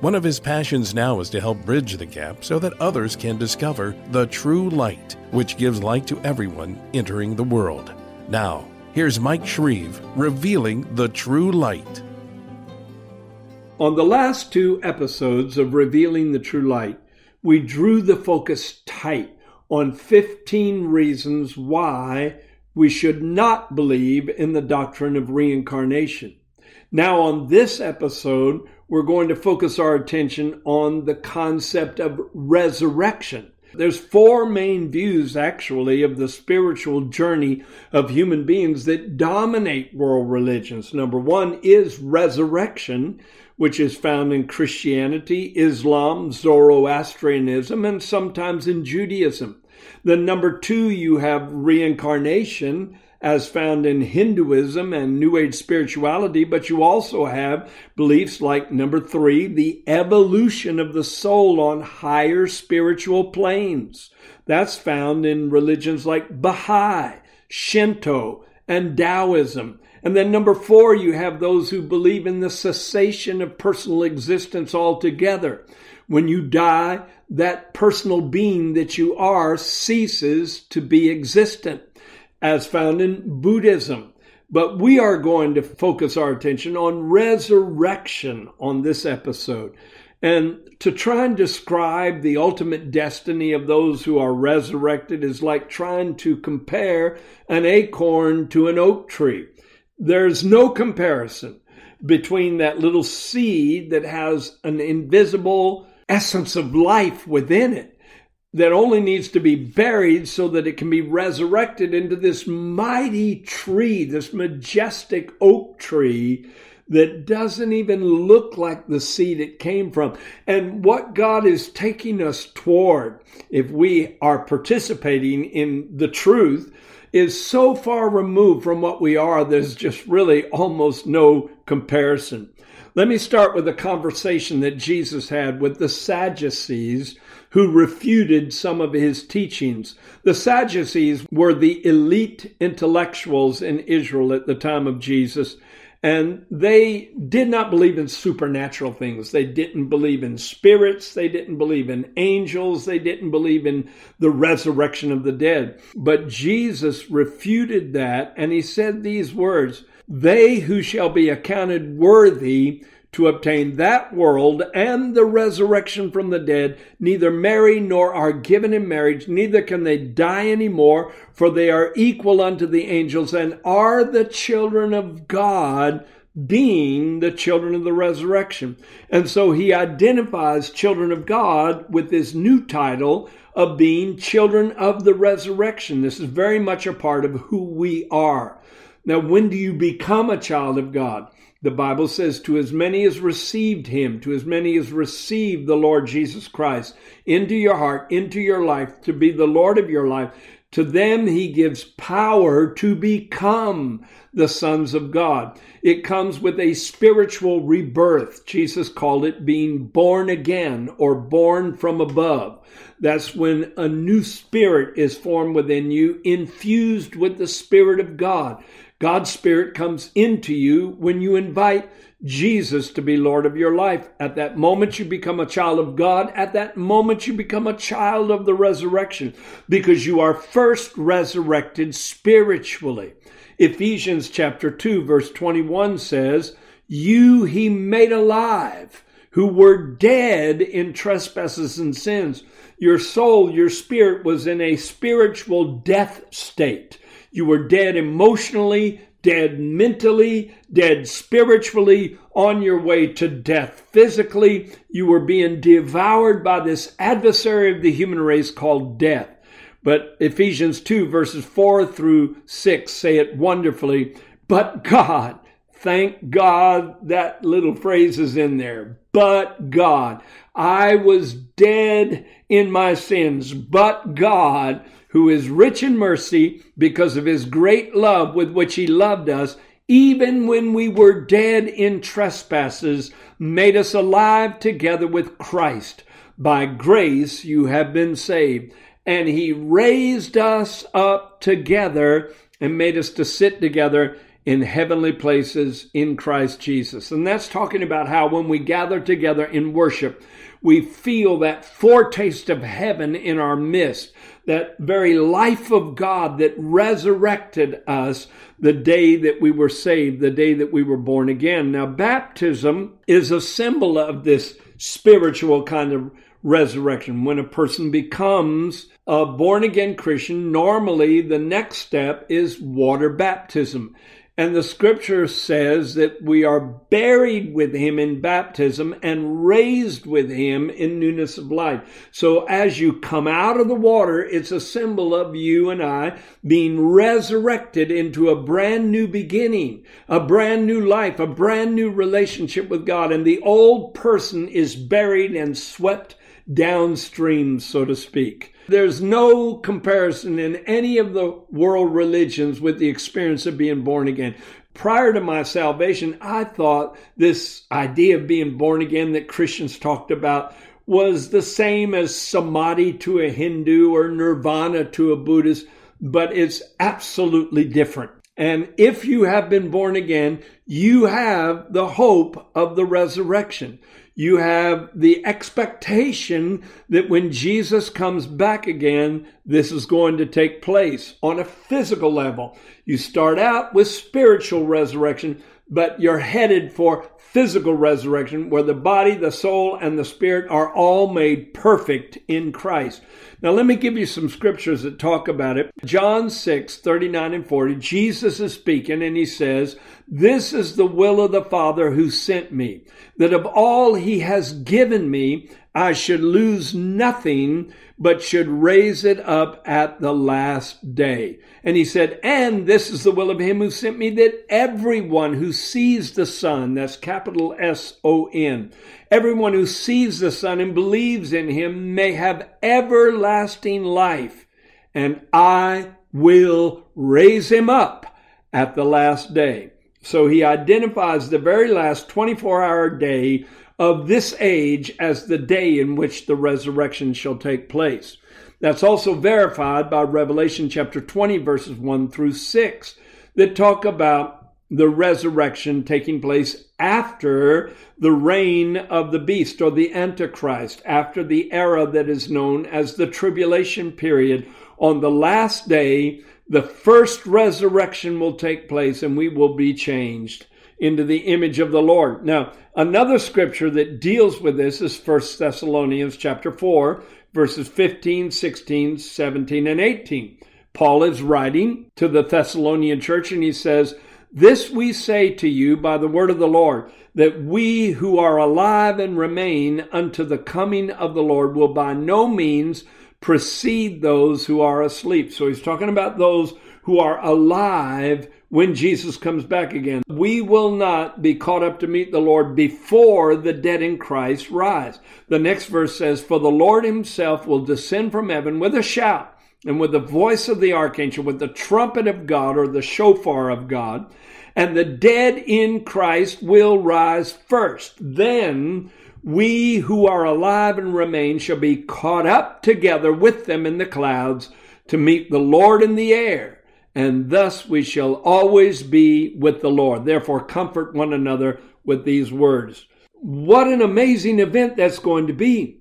One of his passions now is to help bridge the gap so that others can discover the true light, which gives light to everyone entering the world. Now, here's Mike Shreve revealing the true light. On the last two episodes of Revealing the True Light, we drew the focus tight on 15 reasons why we should not believe in the doctrine of reincarnation. Now, on this episode, we're going to focus our attention on the concept of resurrection. There's four main views actually of the spiritual journey of human beings that dominate world religions. Number one is resurrection, which is found in Christianity, Islam, Zoroastrianism, and sometimes in Judaism. Then number two, you have reincarnation, as found in Hinduism and New Age spirituality, but you also have beliefs like number three, the evolution of the soul on higher spiritual planes. That's found in religions like Baha'i, Shinto, and Taoism. And then number four, you have those who believe in the cessation of personal existence altogether. When you die, that personal being that you are ceases to be existent as found in Buddhism. But we are going to focus our attention on resurrection on this episode. And to try and describe the ultimate destiny of those who are resurrected is like trying to compare an acorn to an oak tree. There's no comparison between that little seed that has an invisible essence of life within it that only needs to be buried so that it can be resurrected into this mighty tree, this majestic oak tree that doesn't even look like the seed it came from. And what God is taking us toward, if we are participating in the truth, is so far removed from what we are, there's just really almost no comparison. Let me start with a conversation that Jesus had with the Sadducees who refuted some of his teachings. The Sadducees were the elite intellectuals in Israel at the time of Jesus, and they did not believe in supernatural things. They didn't believe in spirits. They didn't believe in angels. They didn't believe in the resurrection of the dead. But Jesus refuted that, and he said these words They who shall be accounted worthy to obtain that world and the resurrection from the dead, neither marry nor are given in marriage, neither can they die any more, for they are equal unto the angels and are the children of God, being the children of the resurrection. And so he identifies children of God with this new title of being children of the resurrection. This is very much a part of who we are. Now, when do you become a child of God? The Bible says, To as many as received him, to as many as received the Lord Jesus Christ into your heart, into your life, to be the Lord of your life, to them he gives power to become the sons of God. It comes with a spiritual rebirth. Jesus called it being born again or born from above. That's when a new spirit is formed within you, infused with the Spirit of God. God's Spirit comes into you when you invite Jesus to be Lord of your life. At that moment, you become a child of God. At that moment, you become a child of the resurrection because you are first resurrected spiritually. Ephesians chapter 2, verse 21 says, You he made alive who were dead in trespasses and sins. Your soul, your spirit was in a spiritual death state. You were dead emotionally, dead mentally, dead spiritually, on your way to death physically. You were being devoured by this adversary of the human race called death. But Ephesians 2 verses 4 through 6 say it wonderfully. But God, thank God that little phrase is in there. But God, I was dead in my sins, but God who is rich in mercy because of his great love with which he loved us, even when we were dead in trespasses, made us alive together with Christ. By grace you have been saved. And he raised us up together and made us to sit together in heavenly places in Christ Jesus. And that's talking about how when we gather together in worship, we feel that foretaste of heaven in our midst, that very life of God that resurrected us the day that we were saved, the day that we were born again. Now, baptism is a symbol of this spiritual kind of resurrection. When a person becomes a born again Christian, normally the next step is water baptism. And the scripture says that we are buried with him in baptism and raised with him in newness of life. So as you come out of the water, it's a symbol of you and I being resurrected into a brand new beginning, a brand new life, a brand new relationship with God. And the old person is buried and swept downstream, so to speak. There's no comparison in any of the world religions with the experience of being born again. Prior to my salvation, I thought this idea of being born again that Christians talked about was the same as samadhi to a Hindu or nirvana to a Buddhist, but it's absolutely different. And if you have been born again, you have the hope of the resurrection you have the expectation that when Jesus comes back again, this is going to take place on a physical level. You start out with spiritual resurrection, but you're headed for physical resurrection where the body, the soul, and the spirit are all made perfect in Christ. Now, let me give you some scriptures that talk about it. John 6, 39 and 40, Jesus is speaking and he says, This is the will of the Father who sent me, that of all he has given me, I should lose nothing, but should raise it up at the last day. And he said, And this is the will of him who sent me, that everyone who sees the Son, that's capital S O N, everyone who sees the Son and believes in him may have everlasting life. And I will raise him up at the last day. So he identifies the very last 24 hour day of this age as the day in which the resurrection shall take place. That's also verified by Revelation chapter 20, verses 1 through 6, that talk about the resurrection taking place after the reign of the beast or the Antichrist, after the era that is known as the tribulation period. On the last day, the first resurrection will take place and we will be changed into the image of the Lord. Now, another scripture that deals with this is 1 Thessalonians chapter 4, verses 15, 16, 17, and 18. Paul is writing to the Thessalonian church and he says, This we say to you by the word of the Lord, that we who are alive and remain unto the coming of the Lord will by no means precede those who are asleep. So he's talking about those who are alive when Jesus comes back again. We will not be caught up to meet the Lord before the dead in Christ rise. The next verse says, For the Lord himself will descend from heaven with a shout and with the voice of the archangel, with the trumpet of God or the shofar of God, and the dead in Christ will rise first. Then we who are alive and remain shall be caught up together with them in the clouds to meet the Lord in the air and thus we shall always be with the Lord. Therefore, comfort one another with these words. What an amazing event that's going to be!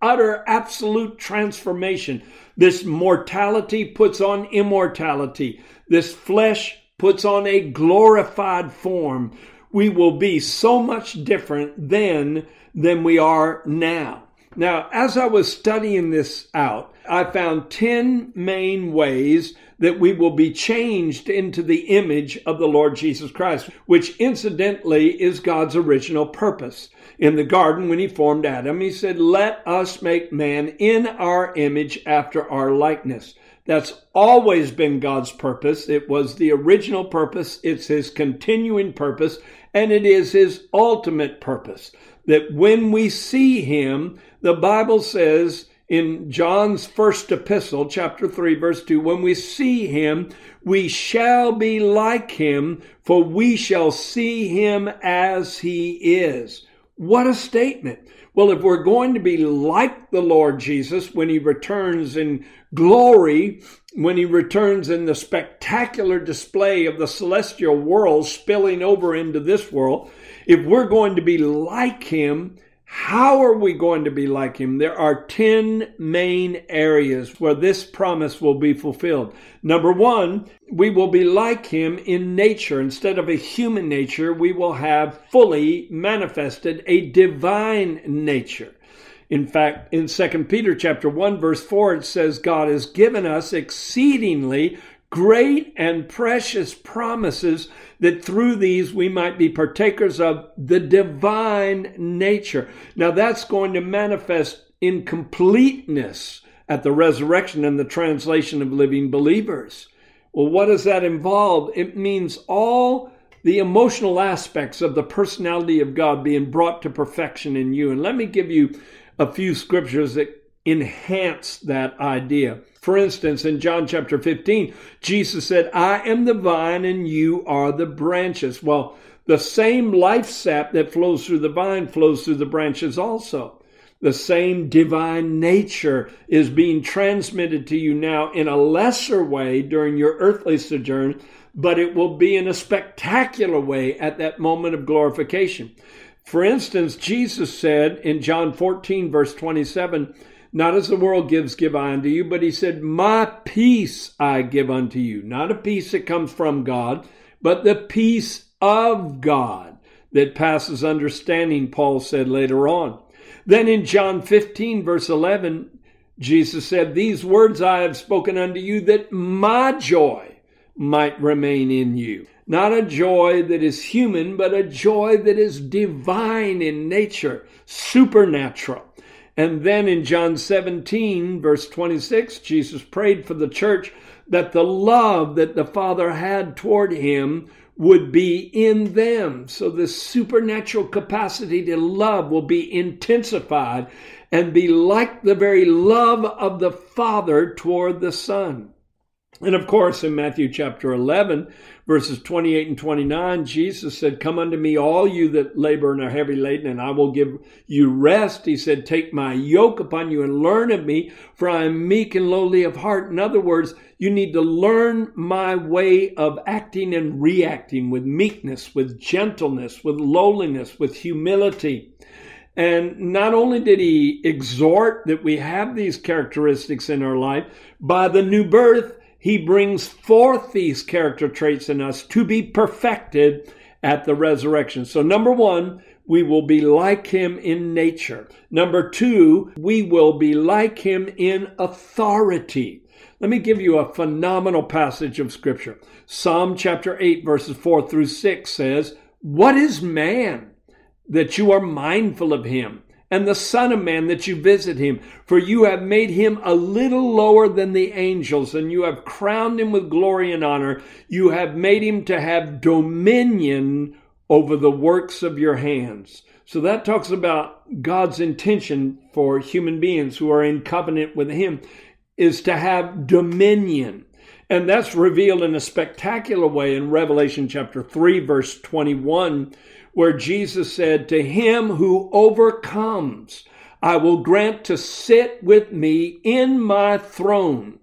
Utter, absolute transformation. This mortality puts on immortality. This flesh puts on a glorified form. We will be so much different then than we are now. Now, as I was studying this out, I found 10 main ways that we will be changed into the image of the Lord Jesus Christ, which incidentally is God's original purpose. In the garden, when he formed Adam, he said, Let us make man in our image after our likeness. That's always been God's purpose. It was the original purpose. It's his continuing purpose and it is his ultimate purpose that when we see him, the Bible says in John's first epistle, chapter 3, verse 2, when we see him, we shall be like him, for we shall see him as he is. What a statement. Well, if we're going to be like the Lord Jesus when he returns in glory, when he returns in the spectacular display of the celestial world spilling over into this world, if we're going to be like him, how are we going to be like him? There are 10 main areas where this promise will be fulfilled. Number one, we will be like him in nature. Instead of a human nature, we will have fully manifested a divine nature. In fact, in 2 Peter chapter 1 verse 4 it says God has given us exceedingly great and precious promises that through these we might be partakers of the divine nature. Now that's going to manifest in completeness at the resurrection and the translation of living believers. Well, what does that involve? It means all the emotional aspects of the personality of God being brought to perfection in you. And let me give you a few scriptures that enhance that idea. For instance, in John chapter 15, Jesus said, I am the vine and you are the branches. Well, the same life sap that flows through the vine flows through the branches also. The same divine nature is being transmitted to you now in a lesser way during your earthly sojourn, but it will be in a spectacular way at that moment of glorification. For instance, Jesus said in John 14, verse 27, not as the world gives, give I unto you, but he said, My peace I give unto you. Not a peace that comes from God, but the peace of God that passes understanding, Paul said later on. Then in John 15, verse 11, Jesus said, These words I have spoken unto you that my joy might remain in you. Not a joy that is human, but a joy that is divine in nature, supernatural. And then in John 17, verse 26, Jesus prayed for the church that the love that the Father had toward him would be in them. So the supernatural capacity to love will be intensified and be like the very love of the Father toward the Son. And of course, in Matthew chapter 11, verses 28 and 29, Jesus said, Come unto me, all you that labor and are heavy laden, and I will give you rest. He said, Take my yoke upon you and learn of me, for I am meek and lowly of heart. In other words, you need to learn my way of acting and reacting with meekness, with gentleness, with lowliness, with humility. And not only did he exhort that we have these characteristics in our life, by the new birth, he brings forth these character traits in us to be perfected at the resurrection. So, number one, we will be like him in nature. Number two, we will be like him in authority. Let me give you a phenomenal passage of scripture. Psalm chapter 8, verses 4 through 6 says, What is man that you are mindful of him? And the Son of Man that you visit him. For you have made him a little lower than the angels, and you have crowned him with glory and honor. You have made him to have dominion over the works of your hands. So that talks about God's intention for human beings who are in covenant with him is to have dominion. And that's revealed in a spectacular way in Revelation chapter 3, verse 21 where Jesus said, To him who overcomes, I will grant to sit with me in my throne,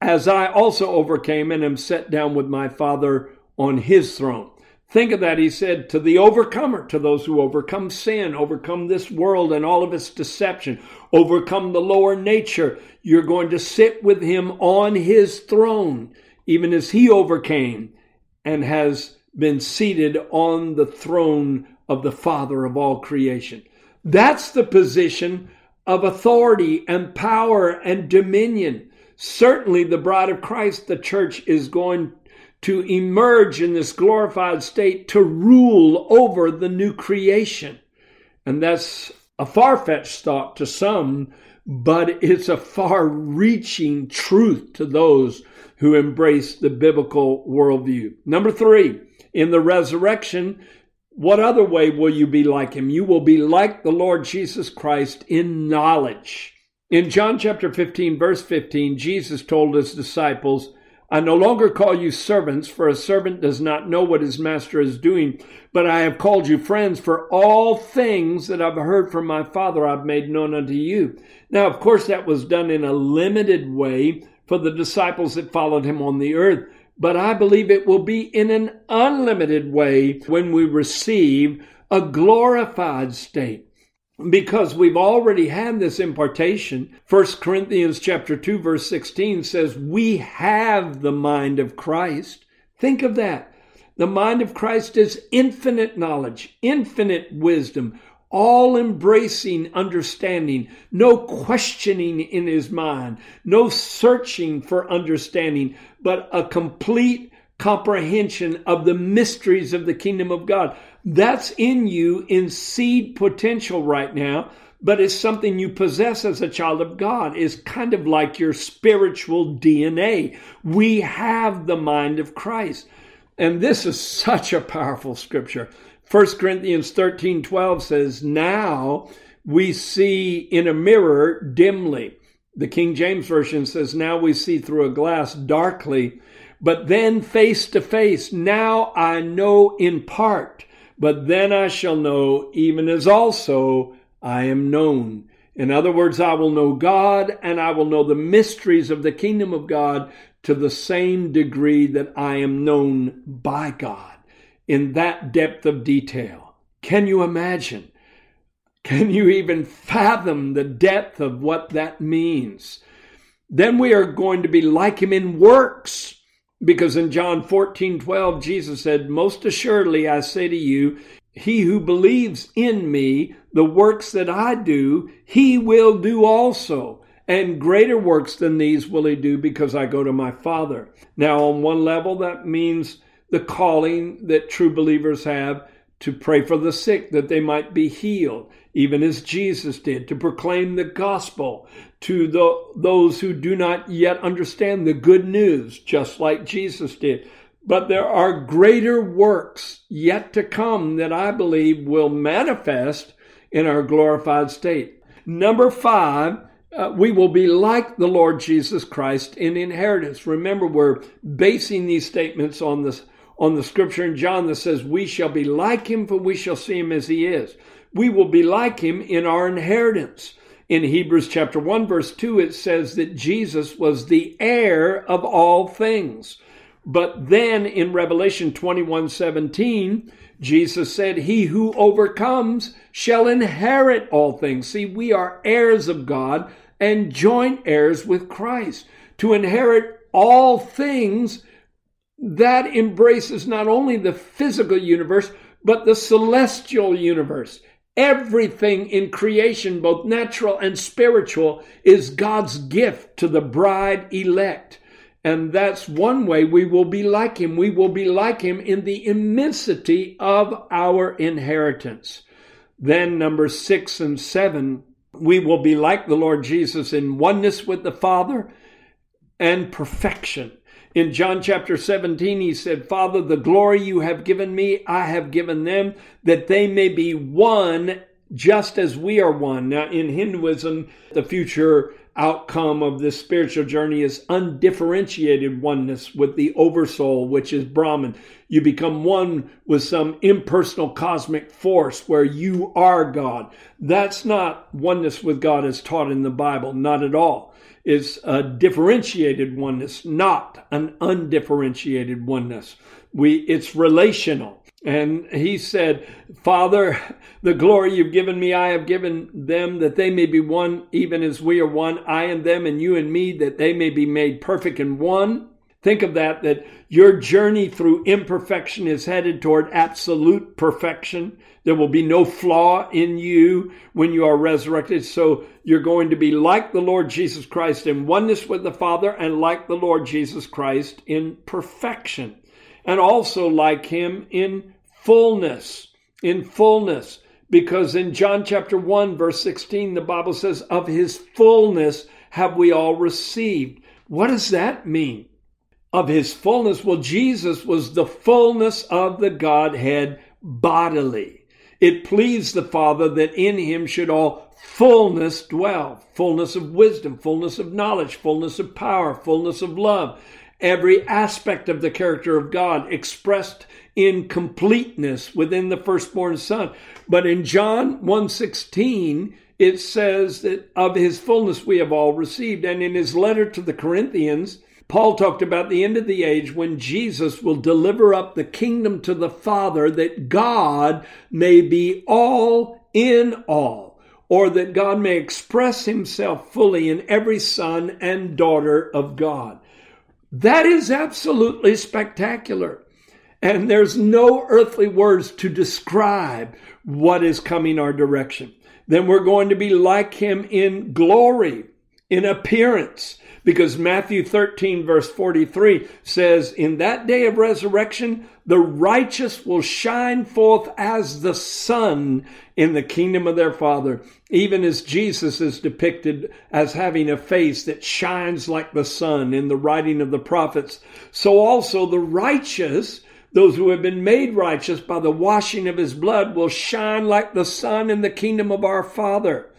as I also overcame and am set down with my Father on his throne. Think of that. He said to the overcomer, to those who overcome sin, overcome this world and all of its deception, overcome the lower nature, you're going to sit with him on his throne, even as he overcame and has been seated on the throne of the Father of all creation. That's the position of authority and power and dominion. Certainly, the bride of Christ, the church, is going to emerge in this glorified state to rule over the new creation. And that's a far fetched thought to some, but it's a far reaching truth to those who embrace the biblical worldview. Number three, in the resurrection, what other way will you be like him? You will be like the Lord Jesus Christ in knowledge. In John chapter 15, verse 15, Jesus told his disciples, I no longer call you servants, for a servant does not know what his master is doing, but I have called you friends, for all things that I've heard from my Father I've made known unto you. Now, of course, that was done in a limited way for the disciples that followed him on the earth, but I believe it will be in an unlimited way when we receive a glorified state. Because we've already had this impartation. 1 corinthians chapter 2 verse 16 says we have the mind of christ. Think of that. The mind of christ is infinite knowledge infinite wisdom all embracing understanding no questioning in his mind no searching for understanding but a complete comprehension of the mysteries of the kingdom of god that's in you in seed potential right now, but it's something you possess as a child of God. It's kind of like your spiritual DNA. We have the mind of Christ. And this is such a powerful scripture. 1 Corinthians 13 12 says, Now we see in a mirror dimly. The King James Version says, Now we see through a glass darkly, but then face to face. Now I know in part but then I shall know, even as also I am known. In other words, I will know God and I will know the mysteries of the kingdom of God to the same degree that I am known by God in that depth of detail. Can you imagine? Can you even fathom the depth of what that means? Then we are going to be like him in works. Because in John 14, 12, Jesus said, Most assuredly I say to you, he who believes in me, the works that I do, he will do also. And greater works than these will he do because I go to my Father. Now, on one level, that means the calling that true believers have to pray for the sick that they might be healed, even as Jesus did, to proclaim the gospel to the, those who do not yet understand the good news, just like Jesus did. But there are greater works yet to come that I believe will manifest in our glorified state. Number five, uh, we will be like the Lord Jesus Christ in inheritance. Remember, we're basing these statements on this on the scripture in John that says, We shall be like him, for we shall see him as he is. We will be like him in our inheritance. In Hebrews chapter 1, verse 2, it says that Jesus was the heir of all things. But then in Revelation 21 17, Jesus said, He who overcomes shall inherit all things. See, we are heirs of God and joint heirs with Christ. To inherit all things that embraces not only the physical universe, but the celestial universe. Everything in creation, both natural and spiritual, is God's gift to the bride elect. And that's one way we will be like him. We will be like him in the immensity of our inheritance. Then, number six and seven, we will be like the Lord Jesus in oneness with the Father and perfection. In John chapter 17, he said, Father, the glory you have given me, I have given them, that they may be one just as we are one. Now, in Hinduism, the future outcome of this spiritual journey is undifferentiated oneness with the oversoul, which is Brahman. You become one with some impersonal cosmic force where you are God. That's not oneness with God as taught in the Bible, not at all is a differentiated oneness, not an undifferentiated oneness. We, it's relational. And he said, Father, the glory you've given me, I have given them that they may be one, even as we are one, I and them and you and me, that they may be made perfect in one. Think of that, that your journey through imperfection is headed toward absolute perfection. There will be no flaw in you when you are resurrected. So you're going to be like the Lord Jesus Christ in oneness with the Father and like the Lord Jesus Christ in perfection and also like him in fullness, in fullness. Because in John chapter 1, verse 16, the Bible says, Of his fullness have we all received. What does that mean? Of his fullness? Well, Jesus was the fullness of the Godhead bodily. It pleased the Father that in him should all fullness dwell fullness of wisdom, fullness of knowledge, fullness of power, fullness of love. Every aspect of the character of God expressed in completeness within the firstborn son. But in John 1:16 it says that of his fullness we have all received and in his letter to the Corinthians Paul talked about the end of the age when Jesus will deliver up the kingdom to the Father that God may be all in all, or that God may express himself fully in every son and daughter of God. That is absolutely spectacular. And there's no earthly words to describe what is coming our direction. Then we're going to be like him in glory, in appearance, because Matthew 13, verse 43 says, In that day of resurrection, the righteous will shine forth as the sun in the kingdom of their Father, even as Jesus is depicted as having a face that shines like the sun in the writing of the prophets. So also the righteous, those who have been made righteous by the washing of his blood, will shine like the sun in the kingdom of our Father.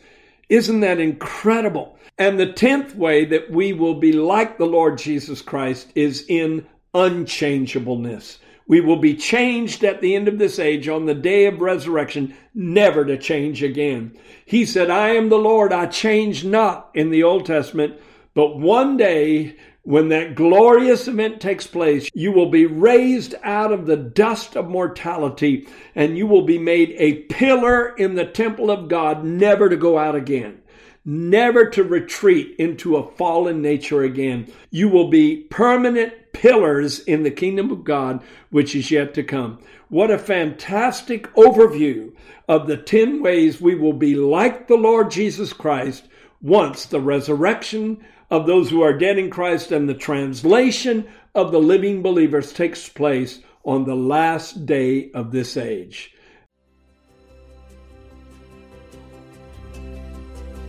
Isn't that incredible? And the tenth way that we will be like the Lord Jesus Christ is in unchangeableness. We will be changed at the end of this age on the day of resurrection, never to change again. He said, I am the Lord, I change not in the Old Testament, but one day when that glorious event takes place, you will be raised out of the dust of mortality and you will be made a pillar in the temple of God, never to go out again never to retreat into a fallen nature again. You will be permanent pillars in the kingdom of God, which is yet to come. What a fantastic overview of the 10 ways we will be like the Lord Jesus Christ once the resurrection of those who are dead in Christ and the translation of the living believers takes place on the last day of this age.